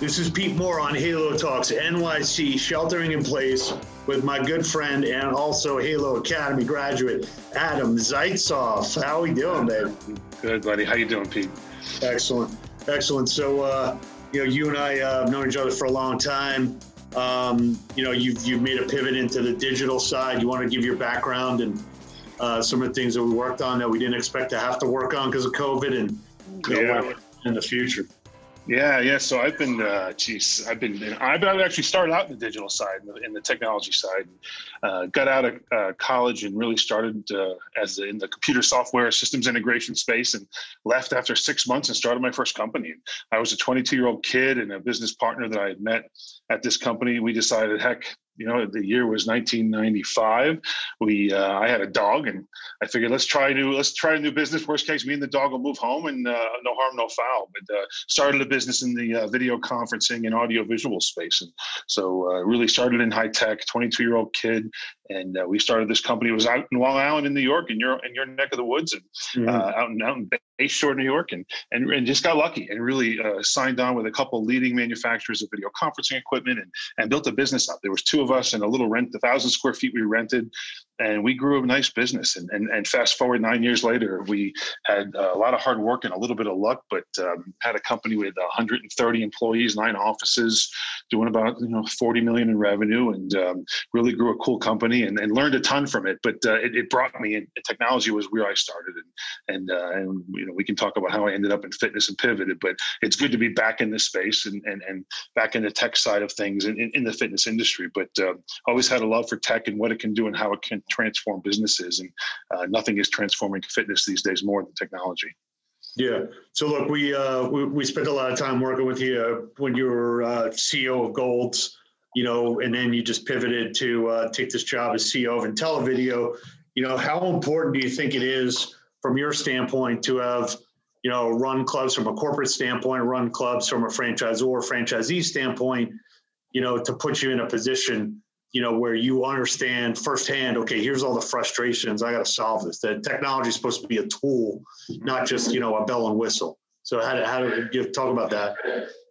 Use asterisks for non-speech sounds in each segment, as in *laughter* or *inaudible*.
This is Pete Moore on Halo Talks NYC, sheltering in place with my good friend and also Halo Academy graduate Adam Zeitsiff. How are we doing, babe? Good, buddy. How you doing, Pete? Excellent, excellent. So, uh, you know, you and I uh, have known each other for a long time. Um, you know, you've you've made a pivot into the digital side. You want to give your background and uh, some of the things that we worked on that we didn't expect to have to work on because of COVID, and you know, yeah. in the future. Yeah, yeah. So I've been, uh, I've been, I've actually started out in the digital side, in the technology side. Uh, got out of uh, college and really started uh, as in the computer software systems integration space, and left after six months and started my first company. I was a 22 year old kid and a business partner that I had met at this company. We decided, heck, you know, the year was 1995. We, uh, I had a dog, and I figured let's try new, let's try a new business. Worst case, me and the dog will move home, and uh, no harm, no foul. But uh, started a business in the uh, video conferencing and audio visual space, and so uh, really started in high tech. 22 year old kid, and uh, we started this company. It was out in Long Island, in New York, in your in your neck of the woods, and mm-hmm. out in out in Bay Shore, New York, and and, and just got lucky and really signed on with a couple leading manufacturers of video conferencing equipment, and and built a business up. There was two of us in a little rent, the thousand square feet we rented, and we grew a nice business. And, and, and fast forward nine years later, we had a lot of hard work and a little bit of luck, but um, had a company with 130 employees, nine offices, doing about you know 40 million in revenue, and um, really grew a cool company and, and learned a ton from it. But uh, it, it, brought me in. Technology was where I started, and and uh, and you know we can talk about how I ended up in fitness and pivoted. But it's good to be back in this space and and, and back in the tech side of things in, in, in the fitness industry. But uh, always had a love for tech and what it can do and how it can transform businesses. And uh, nothing is transforming fitness these days more than technology. Yeah. So look, we, uh, we, we spent a lot of time working with you when you were uh, CEO of Golds, you know, and then you just pivoted to uh, take this job as CEO of Intelivideo. You know, how important do you think it is from your standpoint to have, you know, run clubs from a corporate standpoint, run clubs from a franchisor, franchisee standpoint, you know, to put you in a position you know, where you understand firsthand, okay, here's all the frustrations. I got to solve this. The technology is supposed to be a tool, not just, you know, a bell and whistle. So how do, how do you talk about that?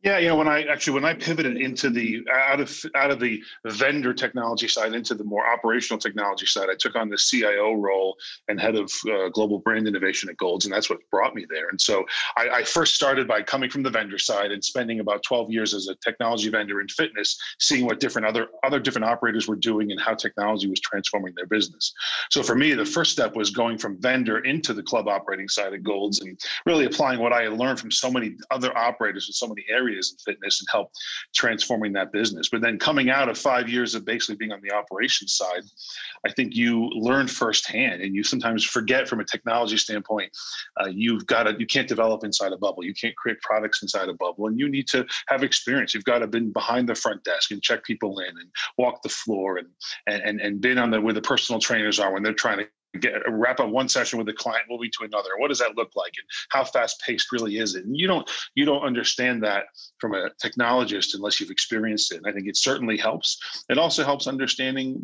Yeah, you know, when I actually when I pivoted into the out of out of the vendor technology side into the more operational technology side, I took on the CIO role and head of uh, global brand innovation at Golds, and that's what brought me there. And so I, I, first started by coming from the vendor side and spending about 12 years as a technology vendor in fitness, seeing what different other other different operators were doing and how technology was transforming their business. So for me, the first step was going from vendor into the club operating side at Golds and really applying what I had learned from so many other operators in so many areas areas in fitness and help transforming that business. But then coming out of five years of basically being on the operations side, I think you learn firsthand and you sometimes forget from a technology standpoint, uh, you've got to, you can't develop inside a bubble. You can't create products inside a bubble and you need to have experience. You've got to been behind the front desk and check people in and walk the floor and, and, and been on the, where the personal trainers are when they're trying to get wrap up one session with a client moving to another. What does that look like? And how fast paced really is it? And you don't you don't understand that from a technologist unless you've experienced it. And i think it certainly helps. It also helps understanding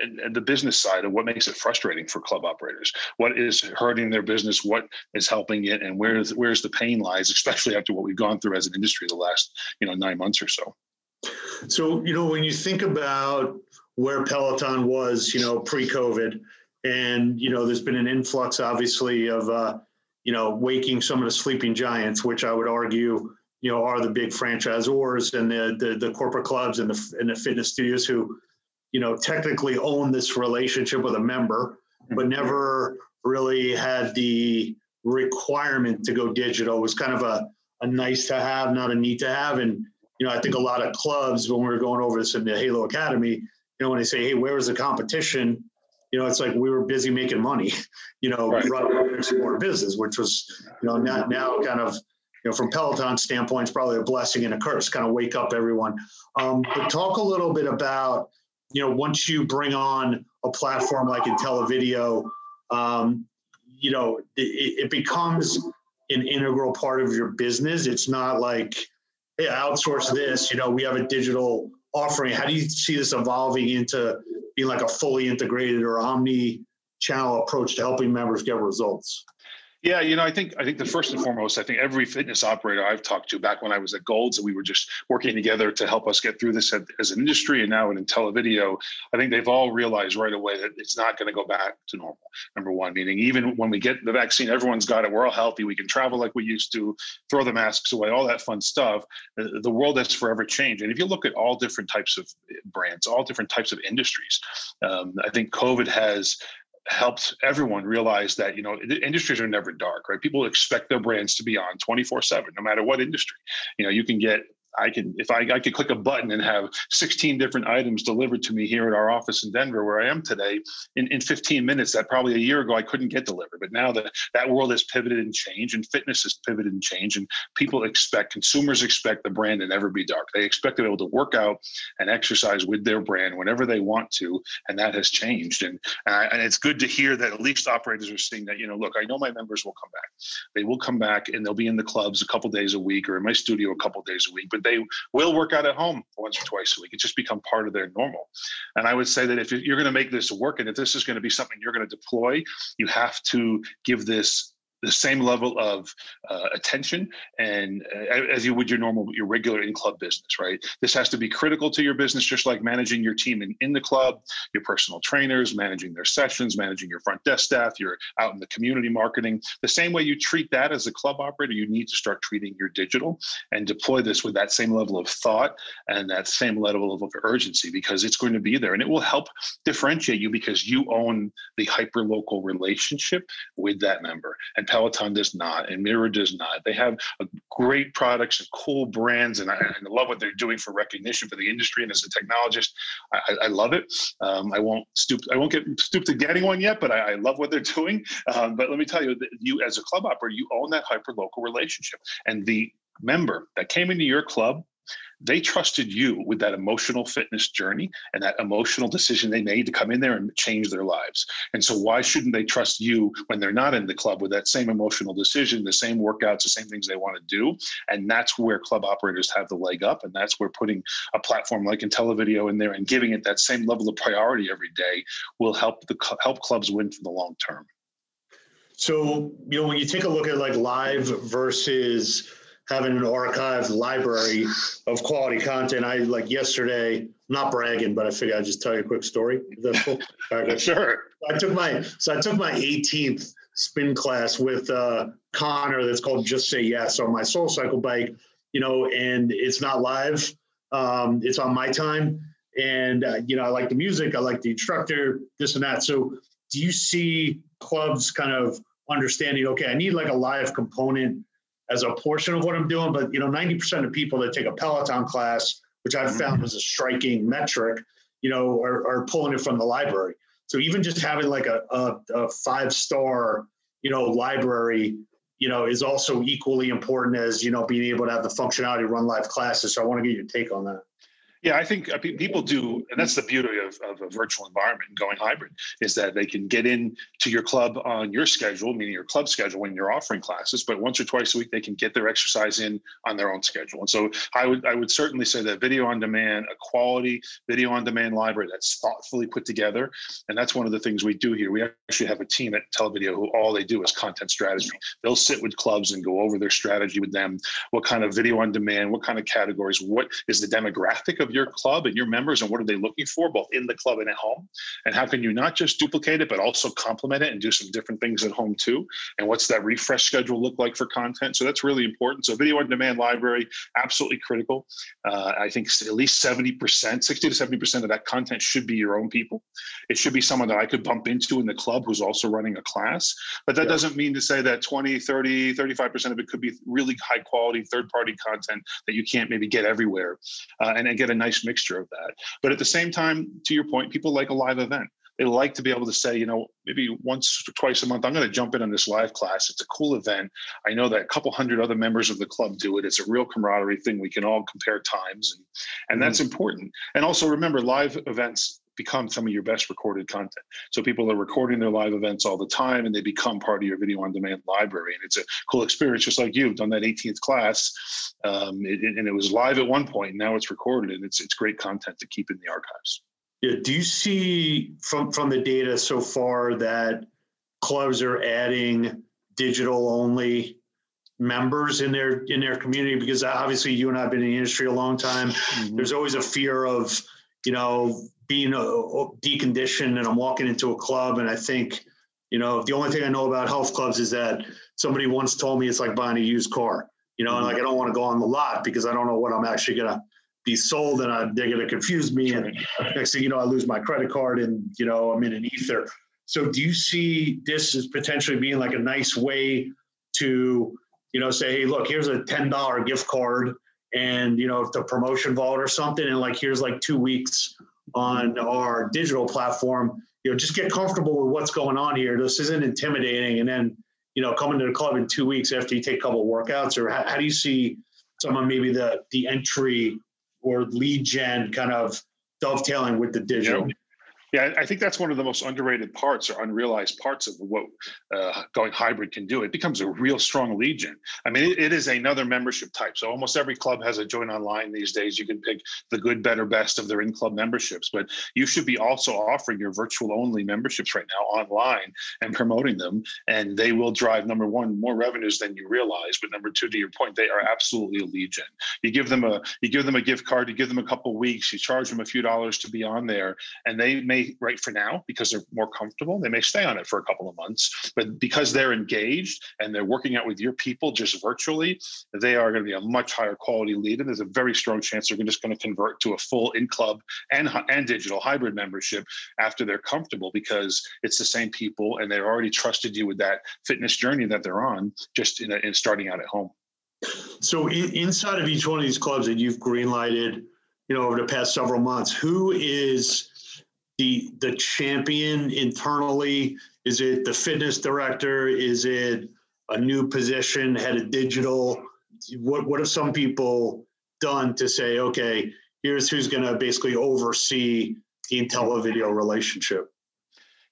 and, and, the business side of what makes it frustrating for club operators. What is hurting their business? What is helping it? And where's where's the pain lies *laughs* especially after what we've gone through as an industry the last you know nine months or so. So you know when you think about where peloton was you know pre-covid and you know there's been an influx obviously of uh, you know waking some of the sleeping giants which i would argue you know are the big franchisors and the the, the corporate clubs and the and the fitness studios who you know technically own this relationship with a member but never really had the requirement to go digital. It was kind of a, a nice to have not a need to have. And you know i think a lot of clubs when we were going over this in the halo academy you know when they say hey where is the competition you know, it's like we were busy making money, *laughs* you know, right. running more business, which was, you know, not now kind of, you know, from Peloton standpoint, it's probably a blessing and a curse, kind of wake up everyone. Um, but talk a little bit about, you know, once you bring on a platform like Intelivideo, um, you know, it, it becomes an integral part of your business. It's not like, hey, outsource this, you know, we have a digital offering. How do you see this evolving into being like a fully integrated or omni channel approach to helping members get results? Yeah, you know, I think I think the first and foremost, I think every fitness operator I've talked to back when I was at Golds and we were just working together to help us get through this as an industry and now Intelivideo, I think they've all realized right away that it's not going to go back to normal. Number one, meaning even when we get the vaccine, everyone's got it. We're all healthy. We can travel like we used to, throw the masks away, all that fun stuff. The world has forever changed. And if you look at all different types of brands, all different types of industries, um, I think COVID has helped everyone realize that you know industries are never dark right? People expect their brands to be on 24 7 no matter what industry. You know you can get I can if I, I could click a button and have 16 different items delivered to me here at our office in Denver, where I am today, in, in 15 minutes that probably a year ago I couldn't get delivered. But now that that world has pivoted and changed, and fitness has pivoted and changed, and people expect consumers expect the brand to never be dark. They expect to be able to work out and exercise with their brand whenever they want to, and that has changed. And I, and it's good to hear that at least operators are seeing that. You know, look, I know my members will come back. They will come back and they'll be in the clubs a couple days a week or in my studio a couple days a week, but they will work out at home once or twice a week. It's just become part of their normal. And I would say that if you're going to make this work and if this is going to be something you're going to deploy, you have to give this the same level of uh, attention and uh, as you would your normal your regular in club business right? This has to be critical to your business just like managing your team in, in the club your personal trainers managing their sessions managing your front desk staff you're out in the community marketing. The same way you treat that as a club operator you need to start treating your digital and deploy this with that same level of thought and that same level of urgency because it's going to be there and it will help differentiate you because you own the hyper local relationship with that member. And Peloton does not, and Mirror does not. They have great products and cool brands, and I, I, love what they're doing for recognition for the industry. And as a technologist, I, I love it. Um, I won't stoop. I won't get stoop to getting one yet, but I, I love what they're doing. Um, but let me tell you, you as a club operator, you own that hyper local relationship, and the member that came into your club they trusted you with that emotional fitness journey and that emotional decision they made to come in there and change their lives. And so, why shouldn't they trust you when they're not in the club with that same emotional decision, the same workouts, the same things they want to do? And that's where club operators have the leg up. And that's where putting a platform like Intelivideo in there and giving it that same level of priority every day will help the help clubs win for the long term. So, you know, when you take a look at like live versus having an archived library of quality content. I like yesterday, not bragging, but I figured I'd just tell you a quick story. *laughs* Sure. I took my so I took my 18th spin class with uh, Connor. That's called Just Say Yes on my Soul Cycle bike. You know, and it's not live. Um, it's on my time, and uh, you know I like the music. I like the instructor. This and that. So, do you see clubs kind of understanding? Okay, I need like a live component as a portion of what I'm doing, but you know, 90% of people that take a Peloton class, which I've found mm-hmm. is a striking metric, you know, are, are pulling it from the library. So even just having like a, a, a five star, you know, library, you know, is also equally important as, you know, being able to have the functionality to run live classes. So I want to get your take on that. Yeah, I think uh, people do, and that's the beauty of, of a virtual environment and going hybrid is that they can get in to your club on your schedule, meaning your club schedule when you're offering classes, but once or twice a week they can get their exercise in on their own schedule. And so I would I would certainly say that video on demand, a quality video on demand library that's thoughtfully put together, and that's one of the things we do here. We actually have a team at Intelivideo who all they do is content strategy. They'll sit with clubs and go over their strategy with them. What kind of video on demand? What kind of categories? What is the demographic of your club and your members and what are they looking for both in the club and at home and how can you not just duplicate it but also complement it and do some different things at home too and what's that refresh schedule look like for content so that's really important so video on demand library absolutely critical uh, i think at least 70% 60 to 70% of that content should be your own people it should be someone that i could bump into in the club who's also running a class but that yeah. doesn't mean to say that 20 30 35% of it could be really high quality third party content that you can't maybe get everywhere uh, and, and get a nice mixture of that. But at the same time, to your point, people like a live event. They like to be able to say, you know, maybe once or twice a month, I'm going to jump in on this live class. It's a cool event. I know that a couple hundred other members of the club do it. It's a real camaraderie thing. We can all compare times, and and that's mm. important. And also remember, live events become some of your best recorded content. So people are recording their live events all the time and they become part of your video on demand library. And it's a cool experience, just like you've done that 18th class. Um, it, and it was live at one point, and now it's recorded and it's, it's great content to keep in the archives. Yeah. Do you see from, from the data so far that clubs are adding digital only members in their in their community because obviously you and I've been in the industry a long time. Mm-hmm. There's always a fear of you know being a, a deconditioned and I'm walking into a club and I think you know the only thing I know about health clubs is that somebody once told me it's like buying a used car. You know, mm-hmm. and like I don't want to go on the lot because I don't know what I'm actually gonna be sold and I, they're gonna confuse me and next thing you know I lose my credit card and you know I'm in an ether. So do you see this as potentially being like a nice way to you know, say, hey, look, here's a $10 gift card and, you know, if the promotion vault or something, and like, here's like two weeks on our digital platform, you know, just get comfortable with what's going on here. This isn't intimidating. And then, you know, coming to the club in two weeks after you take a couple workouts or how, how do you see some of maybe the, the entry or lead gen kind of dovetailing with the digital? Yeah, I think that's one of the most underrated parts or unrealized parts of what uh, going hybrid can do. It becomes a real strong lead gen. I mean, it, it is another membership type. So almost every club has a join online these days. You can pick the good, better, best of their in club memberships, but you should be also offering your virtual only memberships right now online and promoting them. And they will drive number one more revenues than you realize. But number two, to your point, they are absolutely a gen. You give them a you give them a gift card, you give them a couple weeks, you charge them a few dollars to be on there, and they may right for now because they're more comfortable. They may stay on it for a couple of months, but because they're engaged and they're working out with your people just virtually, they are going to be a much higher quality lead. And there's a very strong chance they're just going to convert to a full in club and, and digital hybrid membership after they're comfortable because it's the same people and they've already trusted you with that fitness journey that they're on just in, a, in starting out at home. So in, inside of each one of these clubs that you've greenlighted, you know, over the past several months, who is the the champion internally? Is it the fitness director? Is it a new position, head of digital? What what have some people done to say, okay, here's who's going to basically oversee the Intelivideo relationship?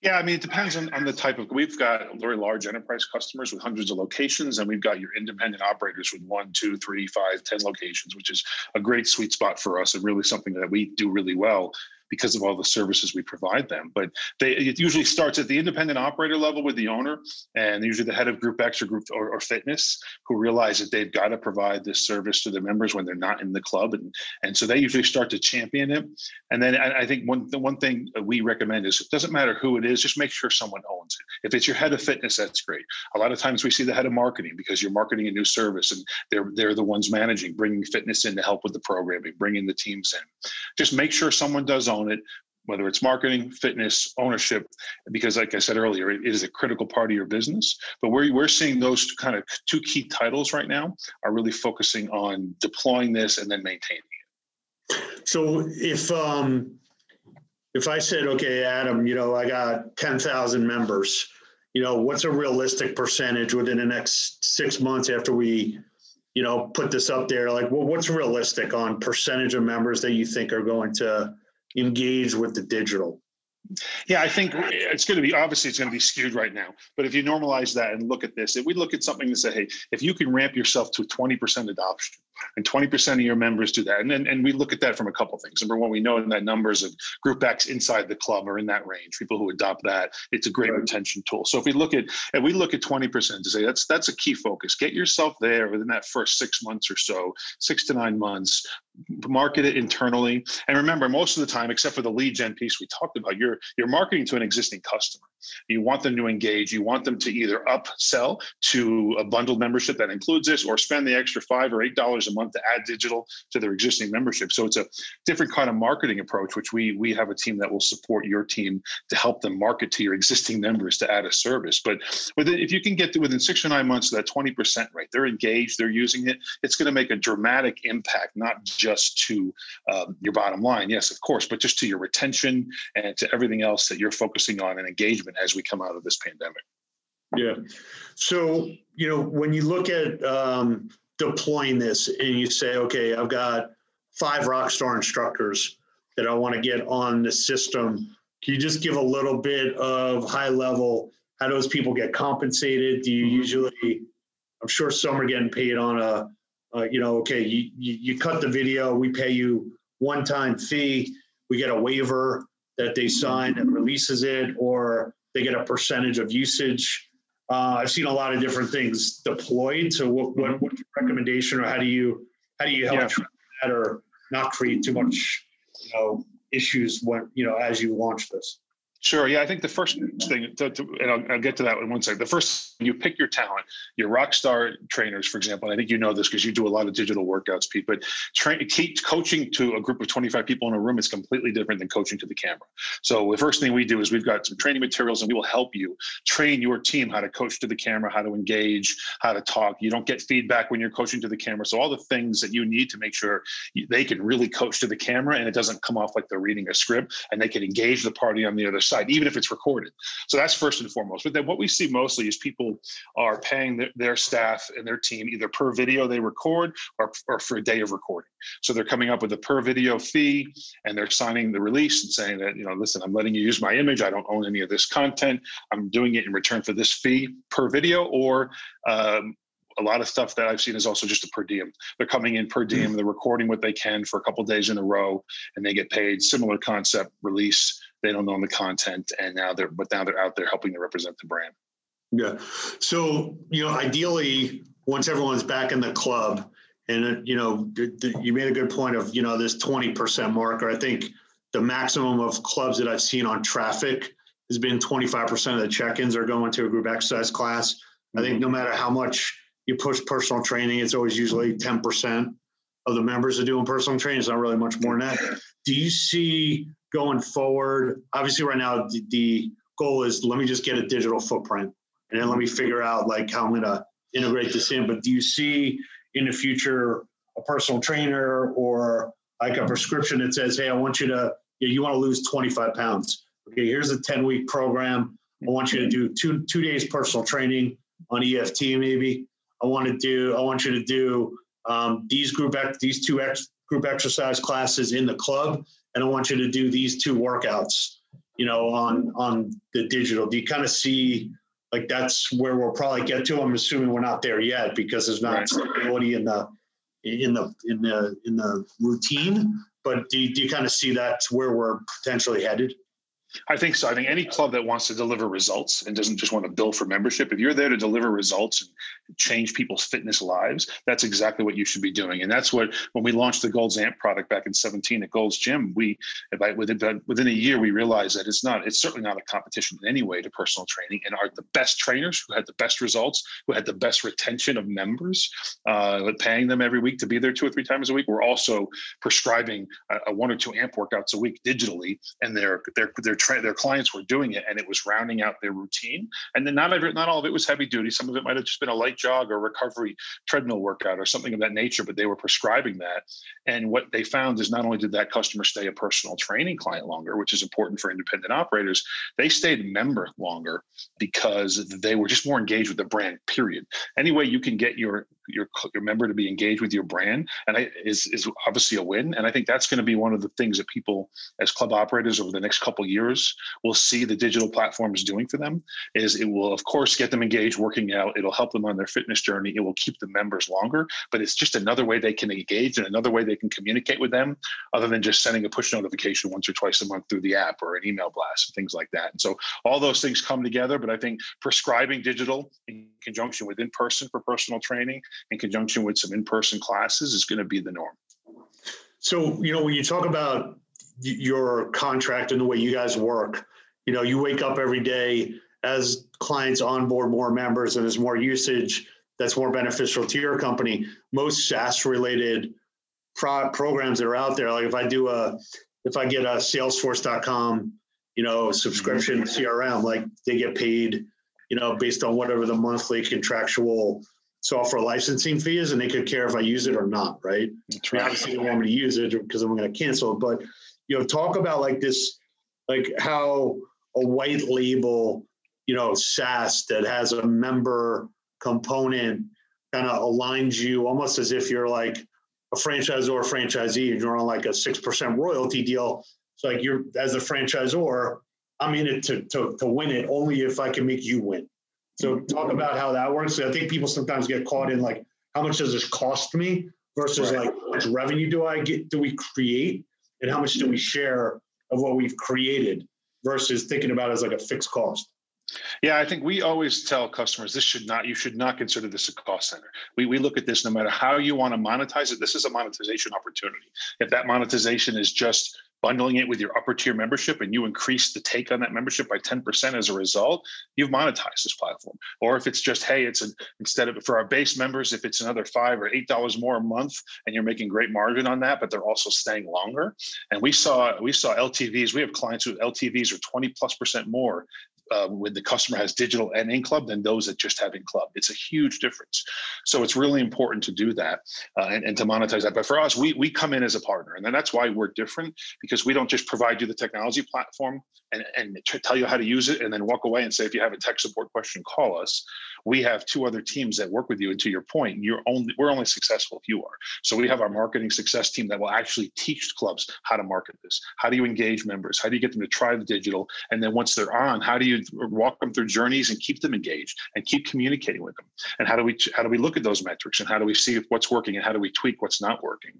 Yeah, I mean, it depends on, on the type of. We've got very large enterprise customers with hundreds of locations, and we've got your independent operators with one, two, three, five, ten locations, which is a great sweet spot for us and really something that we do really well because of all the services we provide them. But they, it usually starts at the independent operator level with the owner and usually the head of Group X or Group or, or fitness who realize that they've got to provide this service to their members when they're not in the club, and and so they usually start to champion it. And then I, I think one the one thing we recommend is it doesn't matter who it is, just make sure someone owns it. If it's your head of fitness, that's great. A lot of times we see the head of marketing because you're marketing a new service and they're they're the ones managing, bringing fitness in to help with the programming, bringing the teams in. Just make sure someone does own it, whether it's marketing, fitness, ownership, because like I said earlier, it is a critical part of your business. But we're, we're seeing those kind of two key titles right now are really focusing on deploying this and then maintaining it. So if um, if I said, okay, Adam, you know, I got 10,000 members, you know, what's a realistic percentage within the next six months after we, you know, put this up there? Like, well, what's realistic on percentage of members that you think are going to engage with the digital? Yeah, I think it's going to be obviously it's going to be skewed right now. But if you normalize that and look at this, if we look at something and say, hey, if you can ramp yourself to 20% adoption and 20% of your members do that, and then and we look at that from a couple of things. Number one, we know that numbers of Group X inside the club are in that range. People who adopt that, it's a great right. retention tool. So if we look at and we look at 20% to say that's that's a key focus. Get yourself there within that first six months or so, six to nine months market it internally. And remember, most of the time, except for the lead gen piece we talked about, you're you're marketing to an existing customer. You want them to engage. You want them to either upsell to a bundled membership that includes this, or spend the extra five or eight dollars a month to add digital to their existing membership. So it's a different kind of marketing approach, which we we have a team that will support your team to help them market to your existing members to add a service. But within, if you can get to within six or nine months that 20% rate, they're engaged, they're using it, it's going to make a dramatic impact, not just to um, your bottom line, yes, of course, but just to your retention and to everything else that you're focusing on and engagement as we come out of this pandemic. Yeah. So, you know, when you look at um, deploying this and you say, okay, I've got five Rockstar instructors that I want to get on the system, can you just give a little bit of high level how those people get compensated? Do you mm-hmm. usually, I'm sure some are getting paid on a, uh, you know, okay, you, you, you cut the video, we pay you one time fee, we get a waiver that they sign and releases it, or they get a percentage of usage. Uh, I've seen a lot of different things deployed. So, what, what mm-hmm. what's your recommendation, or how do you how do you help yeah. that, or not create too much, you know, issues when you know as you launch this? Sure. Yeah, I think the first thing, to, to, and I'll, I'll, get to that in one second. The first, you pick your talent, your rock star trainers, for example. And I think you know this because you do a lot of digital workouts, Pete. But train, coaching to a group of 25 people in a room is completely different than coaching to the camera. So the first thing we do is we've got some training materials, and we will help you train your team how to coach to the camera, how to engage, how to talk. You don't get feedback when you're coaching to the camera. So all the things that you need to make sure they can really coach to the camera, and it doesn't come off like they're reading a script, and they can engage the party on the other side, even if it's recorded. So that's first and foremost. But then what we see mostly is people are paying their, their staff and their team either per video they record or, or for a day of recording. So they're coming up with a per video fee and they're signing the release and saying that, you know, listen, I'm letting you use my image. I don't own any of this content. I'm doing it in return for this fee per video or um, a lot of stuff that I've seen is also just a per diem. They're coming in per diem, they're recording what they can for a couple days in a row, and they get paid. Similar concept release they don't own the content and now they're but now they're out there helping to represent the brand. Yeah. So you know ideally once everyone's back in the club and you know you made a good point of you know this 20% marker i think the maximum of clubs that i've seen on traffic has been 25% of the check-ins are going to a group exercise class. I think no matter how much you push personal training it's always usually 10% of the members are doing personal training. It's not really much more than that. Do you see going forward? Obviously, right now the, the goal is let me just get a digital footprint, and then let me figure out like how I'm going to integrate this in. But do you see in the future a personal trainer or like a prescription that says, "Hey, I want you to you want to lose 25 pounds. Okay, here's a 10 week program. I want you to do two two days personal training on EFT maybe. I want to do I want you to do um, these group these two ex, group exercise classes in the club and I want you to do these two workouts, you know, on on the digital. Do you kind of see like that's where we'll probably get to? I'm assuming we're not there yet because there's not right. stability in the in the in the in the routine. But do you, do you kind of see that's where we're potentially headed? I think so. I think any club that wants to deliver results and doesn't just want to bill for membership, if you're there to deliver results and change people's fitness lives, that's exactly what you should be doing. And that's what when we launched the Gold's Amp product back in 17 at Gold's Gym, we within within a year we realized that it's not it's certainly not a competition in any way to personal training. And are the best trainers who had the best results, who had the best retention of members, uh, paying them every week to be there two or three times a week, we're also prescribing a, a one or two amp workouts a week digitally, and they're they're they're tra- their clients were doing it, and it was rounding out their routine. And then not every, not all of it was heavy duty. Some of it might have just been a light jog or recovery treadmill workout or something of that nature. But they were prescribing that, and what they found is not only did that customer stay a personal training client longer, which is important for independent operators, they stayed member longer because they were just more engaged with the brand. Period. Any way you can get your your your member to be engaged with your brand, and I, is is obviously a win. And I think that's going to be one of the things that people as club operators over the next couple years will see the digital platforms doing for them. Is it will of course get them engaged working out. It'll help them on their fitness journey. It will keep the members longer. But it's just another way they can engage and another way they can communicate with them, other than just sending a push notification once or twice a month through the app or an email blast and things like that. And so all those things come together. But I think prescribing digital conjunction with in person for personal training in conjunction with some in-person classes is going to be the norm. So, you know, when you talk about your contract and the way you guys work, you know, you wake up every day as clients onboard more members and there's more usage that's more beneficial to your company. Most SaaS related pro- programs that are out there, like if I do a, if I get a salesforce.com, you know, subscription mm-hmm. CRM, like they get paid, you know, based on whatever the monthly contractual software licensing fee is, and they could care if I use it or not, right? That's right. Obviously, they want me to use it because I'm going to cancel it. But you know, talk about like this, like how a white label, you know, SaaS that has a member component kind of aligns you almost as if you're like a franchisor or franchisee and you're on like a six percent royalty deal. It's like you're as a franchisor, I'm in it to, to to win it only if I can make you win. So mm-hmm. talk about how that works. I think people sometimes get caught in like, how much does this cost me versus right. like, how much revenue do I get, do we create? And how much do we share of what we've created versus thinking about it as like a fixed cost? Yeah, I think we always tell customers this should not, you should not consider this a cost center. We, we look at this no matter how you want to monetize it, this is a monetization opportunity. If that monetization is just bundling it with your upper tier membership and you increase the take on that membership by 10% as a result, you've monetized this platform. Or if it's just, hey, it's an, instead of for our base members, if it's another five or eight dollars more a month and you're making great margin on that, but they're also staying longer. And we saw we saw LTVs, we have clients who LTVs are 20 plus percent more uh, when the customer has digital and in club than those that just have in club. It's a huge difference. So it's really important to do that uh, and, and to monetize that. But for us, we, we come in as a partner. And then that's why we're different because we don't just provide you the technology platform and, and tell you how to use it and then walk away and say, if you have a tech support question, call us. We have two other teams that work with you. And to your point, you're only we're only successful if you are. So we have our marketing success team that will actually teach clubs how to market this. How do you engage members? How do you get them to try the digital? And then once they're on, how do you walk them through journeys and keep them engaged and keep communicating with them and how do we how do we look at those metrics and how do we see what's working and how do we tweak what's not working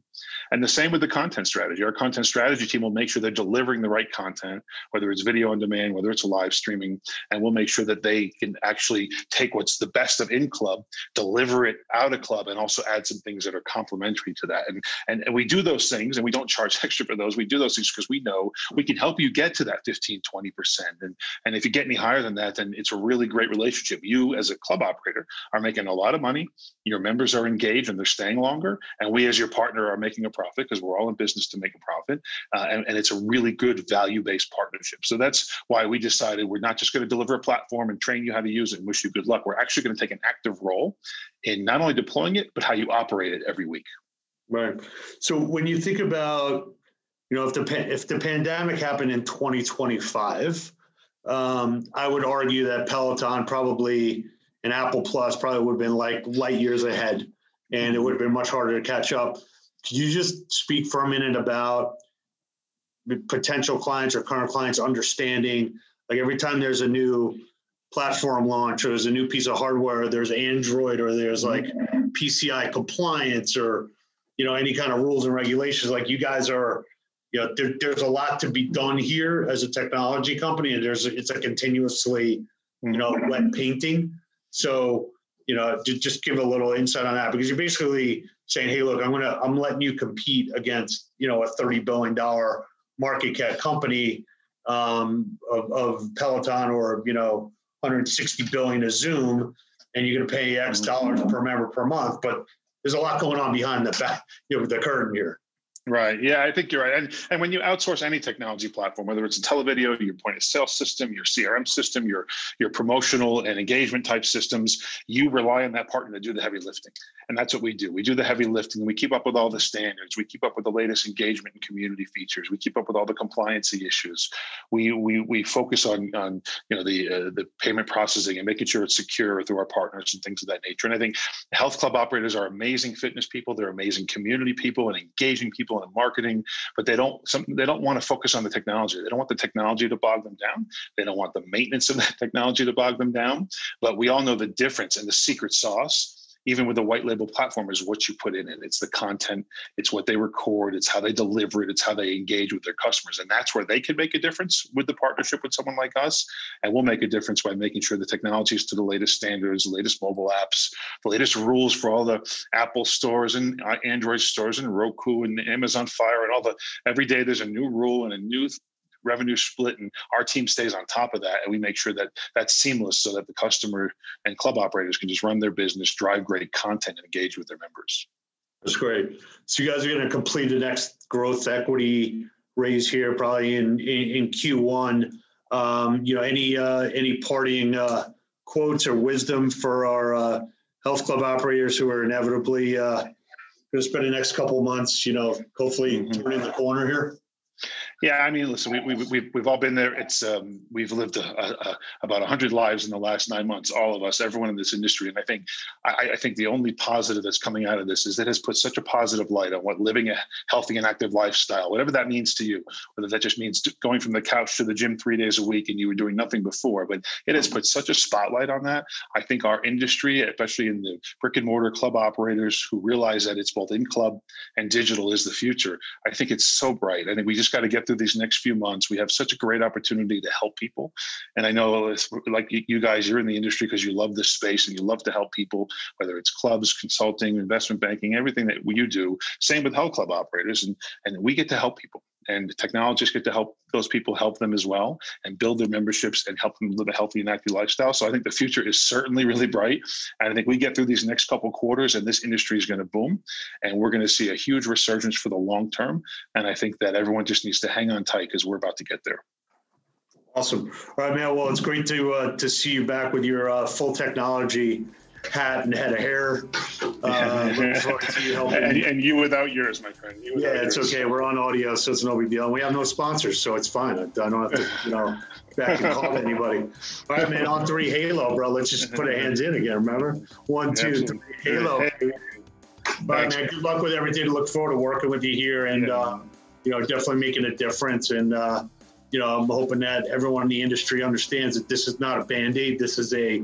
and the same with the content strategy our content strategy team will make sure they're delivering the right content whether it's video on demand whether it's live streaming and we'll make sure that they can actually take what's the best of in club deliver it out of club and also add some things that are complementary to that and and, and we do those things and we don't charge *laughs* extra for those we do those things because we know we can help you get to that 15 20% and and if you get any higher than that, then it's a really great relationship. You, as a club operator, are making a lot of money. Your members are engaged and they're staying longer. And we, as your partner, are making a profit because we're all in business to make a profit. Uh, and, and it's a really good value based partnership. So that's why we decided we're not just going to deliver a platform and train you how to use it and wish you good luck. We're actually going to take an active role in not only deploying it, but how you operate it every week. Right. So when you think about you know if the if the pandemic happened in 2025 um, I would argue that Peloton probably and Apple Plus probably would have been like light years ahead, and it would have been much harder to catch up. Could you just speak for a minute about potential clients or current clients understanding, like every time there's a new platform launch or there's a new piece of hardware, there's Android or there's like PCI compliance or you know any kind of rules and regulations. Like you guys are you know, there, there's a lot to be done here as a technology company, and there's it's a continuously, you know, wet painting. So, you know, to just give a little insight on that because you're basically saying, hey, look, I'm gonna I'm letting you compete against you know a thirty billion dollar market cap company um, of, of Peloton or you know 160 billion of Zoom, and you're gonna pay X dollars mm-hmm. per member per month, but there's a lot going on behind the back, you know, the curtain here. Right. Yeah, I think you're right. And, and when you outsource any technology platform, whether it's a Intelivideo, your point of sale system, your CRM system, your your promotional and engagement type systems, you rely on that partner to do the heavy lifting. And that's what we do. We do the heavy lifting. We keep up with all the standards. We keep up with the latest engagement and community features. We keep up with all the compliancy issues. We we we focus on on you know the uh, the payment processing and making sure it's secure through our partners and things of that nature. And I think health club operators are amazing fitness people. They're amazing community people and engaging people in marketing, but they don't some, they don't want to focus on the technology. They don't want the technology to bog them down. They don't want the maintenance of that *laughs* technology to bog them down. But we all know the difference and the secret sauce even with a white label platform is what you put in it. It's the content it's what they record it's how they deliver it it's how they engage with their customers. And that's where they can make a difference with the partnership with someone like us. And we'll make a difference by making sure the technology is to the latest standards the latest mobile apps the latest rules for all the apple stores and uh, android stores and roku and amazon fire and all the every day there's a new rule and a new revenue split and our team stays on top of that and we make sure that that's seamless so that the customer and club operators can just run their business drive great content and engage with their members. That's great. So you guys are going to complete the next growth equity raise here probably in in, in q1 um, you know any uh, any parting uh, quotes or wisdom for our uh, health club operators who are inevitably uh, going to spend the next couple months you know hopefully mm-hmm. turning the corner here yeah, I mean, listen, we, we, we've, we've all been there. It's um, we've lived a, a, about hundred lives in the last nine months, all of us, everyone in this industry. And I think I, I, think the only positive that's coming out of this is that it has put such a positive light on what living a healthy and active lifestyle, whatever that means to you, whether that just means going from the couch to the gym three days a week and you were doing nothing before, but it has put such a spotlight on that. I think our industry, especially in the brick and mortar club operators who realize that it's both in club and digital is the future. I think it's so bright. I think we just got to get through these next few months, we have such a great opportunity to help people. And I know, like you guys, you're in the industry because you love this space and you love to help people, whether it's clubs, consulting, investment banking, everything that you do. Same with health club operators, and and we get to help people and technologists get to help those people help them as well and build their memberships and help them live a healthy and active lifestyle. So i think the future is certainly really bright. And i think we get through these next couple quarters and this industry is going to boom and we're going to see a huge resurgence for the long term. And i think that everyone just needs to hang on tight because we're about to get there. Awesome. All right man well it's great to uh, to see you back with your uh, full technology hat and head of hair. Uh, and, and, you without yours, my friend. yeah, it's yours. okay. We're on audio, so it's no big deal. And we have no sponsors, so it's fine. I, don't have to, you know, back and call anybody. All right, man. On three, Halo, bro. Let's just put our hands in again. Remember? One, two, Absolutely. three, Halo. Hey. All right, man. Good luck with everything. Look forward to working with you here, and yeah. uh, you know, definitely making a difference. And uh, you know, I'm hoping that everyone in the industry understands that this is not a band aid. This is a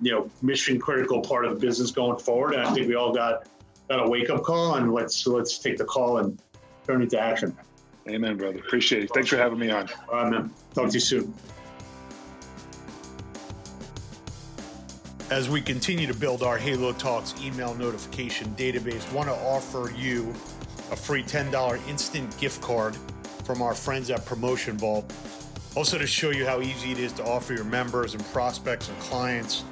you know mission critical part of the business going forward. And I think we all got got a wake up call, and let's let's take the call and turn it to action. Amen, brother. Appreciate it. Thanks for having me on. All right, man. Talk to you soon. As we continue to build our Halo Talks email notification database, want to offer you a free $10 instant gift card from our friends at Promotion Vault. Also, to show you how easy it is to offer your members and prospects and clients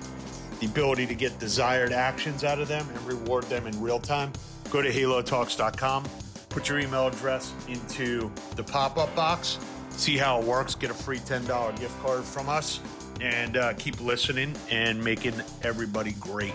the ability to get desired actions out of them and reward them in real time, go to halotalks.com, put your email address into the pop up box, see how it works, get a free $10 gift card from us, and uh, keep listening and making everybody great.